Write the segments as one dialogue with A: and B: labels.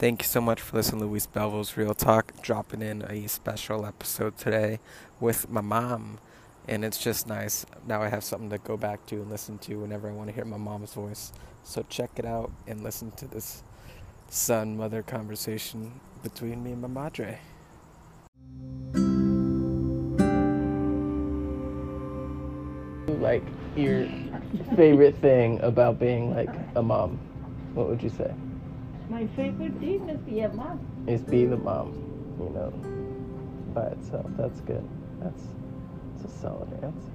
A: Thank you so much for listening to Luis Belvo's Real Talk, dropping in a special episode today with my mom. And it's just nice. Now I have something to go back to and listen to whenever I want to hear my mom's voice. So check it out and listen to this son mother conversation between me and my madre. Like your favorite thing about being like a mom, what would you say?
B: My favorite thing is be a mom.
A: Is be the mom, you know, by itself. That's good. That's, that's a solid answer.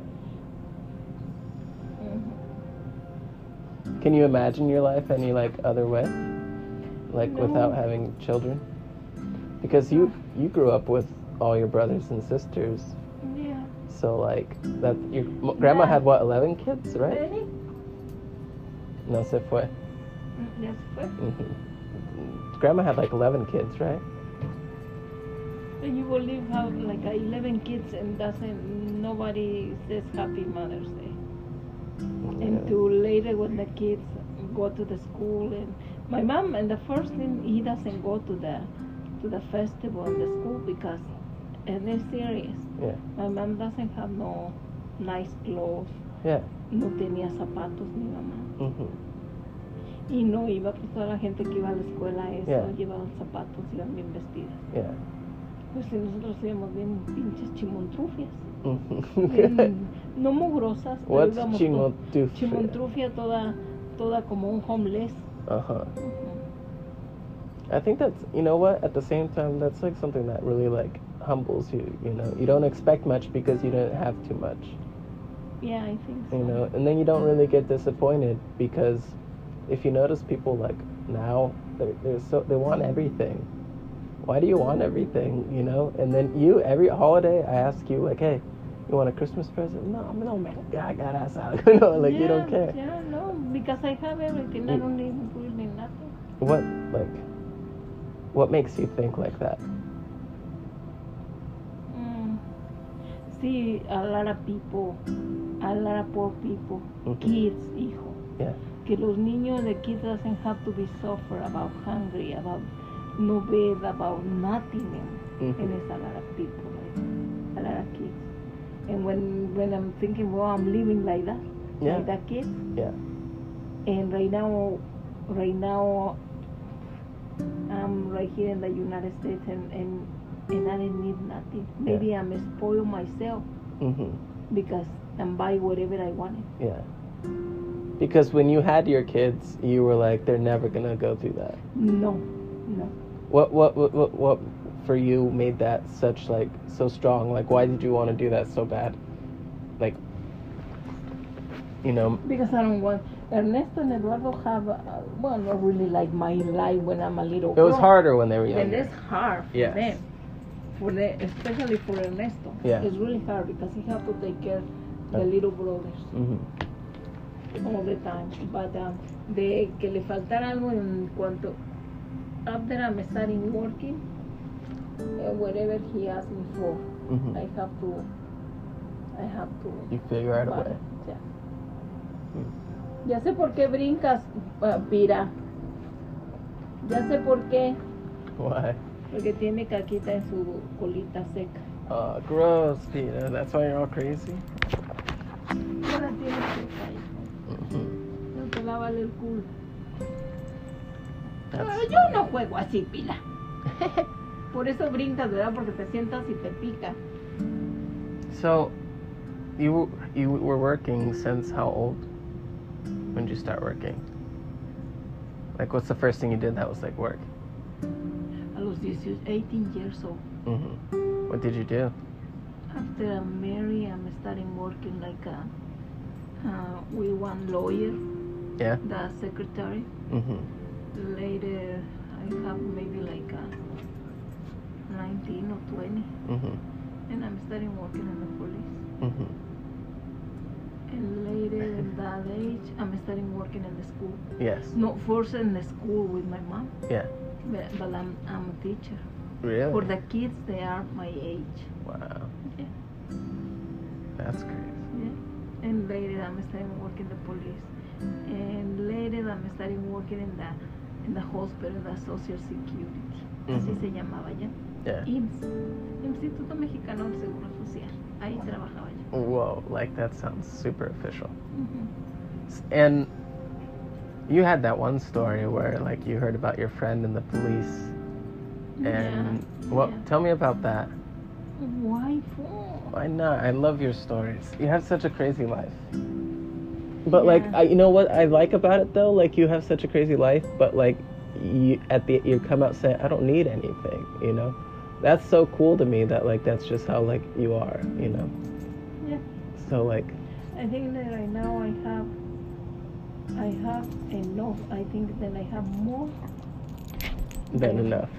B: Mm-hmm.
A: Can you imagine your life any like other way? Like
B: No.
A: without having children? Because you you grew up with all your brothers and sisters.
B: Yeah.
A: So like that your grandma
B: Yeah.
A: had what 11 kids, right?
B: Ready?
A: No se fue.
B: Mm, Yes, pues.
A: hmm Grandma had like 11 kids, right?
B: And you believe how like uh, 11 kids and doesn't nobody says Happy Mother's Day.
A: Yeah.
B: Until later when the kids go to the school and my mom and the first thing he doesn't go to the to the festival in the school because and they're serious.
A: Yeah.
B: My mom doesn't have no nice clothes,
A: Yeah.
B: no tenía zapatos mi mamá.
A: hmm
B: Y no iba, pues toda la gente que iba a la escuela eso,
A: Yeah.
B: llevaban zapatos, iban bien vestidas.
A: Yeah.
B: Pues nosotros íbamos bien pinches chimontrufias. Bien, no mugrosas, pero
A: What's
B: íbamos to- chimontrufia toda, toda como un homeless.
A: Uh huh. I think that's you know what at the same time that's like something that really like humbles you. You know, you don't expect much because you don't have too much.
B: Yeah, I think so.
A: You know, and then you don't really get disappointed because if you notice people like now they're, they're so they want everything. Why do you want everything? You know, and then you every holiday I ask you like, hey, you want a Christmas present? No, I'm no man, I got ass out. you know, like you don't care.
B: Yeah, no, because I have everything. I don't need really nothing.
A: What like what makes you think like that?
B: Mm. See, a lot of people, a lot of poor people,
A: Mhm.
B: kids, hijo.
A: Yeah.
B: Que los niños, the kids doesn't have to be suffer about hungry, about no bed, about nothing. And,
A: Mhm.
B: and it's a lot of people, like, a lot of kids. And when when I'm thinking, well, I'm living like that,
A: Yeah.
B: like that kid.
A: Yeah.
B: And right now, right now, I'm right here in the United States, and and, and I didn't need nothing. Maybe I'm spoiled myself
A: Mhm.
B: because I'm buy whatever I wanted.
A: Yeah. Because when you had your kids, you were like, they're never gonna go through that.
B: No, no.
A: What what what what, what for you made that such like so strong? Like, why did you want to do that so bad? Like, you know,
B: Because I don't want Ernesto and Eduardo have uh, well, not really like my life when I'm a little.
A: it was
B: girl.
A: harder when they were
B: young.
A: And
B: it's hard for
A: Yes.
B: them. For the, especially for Ernesto.
A: Yeah.
B: It's really hard because he have to take care of
A: the
B: little brothers.
A: hmm
B: all the time. But um, de que le faltara algo en cuanto after I'm starting working, uh, whatever he asks me for, I have to, I have to.
A: You figure out a way.
B: it, yeah.
A: Hmm.
B: Ya sé por qué brincas, uh, Pira. Ya sé por qué.
A: Why?
B: Porque tiene caquita en su colita seca.
A: Oh, gross, Peter. That's why you're all crazy.
B: Ahora tiene seca, hijo. No te lávale el culo. Pero yo no juego así, Pila. Por eso brincas, ¿verdad? Porque te sientas y te pica.
A: So, you you were working since how old? When did you start working? Like, what's the first thing you did that was like work?
B: I was 18, 18 years old.
A: hmm What did you do?
B: After I'm married, I'm starting working like a, uh, with one lawyer,
A: Yeah.
B: the secretary.
A: hmm
B: Later, I have maybe like a 19 or 20,
A: hmm
B: and I'm starting working in the police.
A: hmm
B: And later, in that age, I'm starting working in the school.
A: Yes.
B: Not first in the school with my mom,
A: Yeah.
B: but, but I'm, I'm a teacher.
A: Really?
B: For the kids, they are my age.
A: Wow.
B: Yeah.
A: That's crazy.
B: Yeah. And later I'm starting working in the police. I'm starting working in the in the hospital, the Social Security. Así
A: Mhm.
B: se llamaba ya.
A: Yeah.
B: IMSS, Instituto Mexicano del Seguro Social. Ahí trabajaba yo.
A: Whoa, like that sounds super official.
B: Ujú.
A: And you had that one story where like you heard about your friend and the police. And
B: Yeah,
A: what
B: yeah.
A: tell me about that.
B: Why?
A: Why not? I love your stories. You have such a crazy life. But like, I, you know what I like about it though? Like, you have such a crazy life, but like, you at the you come out saying, "I don't need anything," you know. That's so cool to me. That like, that's just how like you are, you know.
B: Yeah.
A: So like,
B: I think that right now I have I have enough. I think that I have more
A: than enough.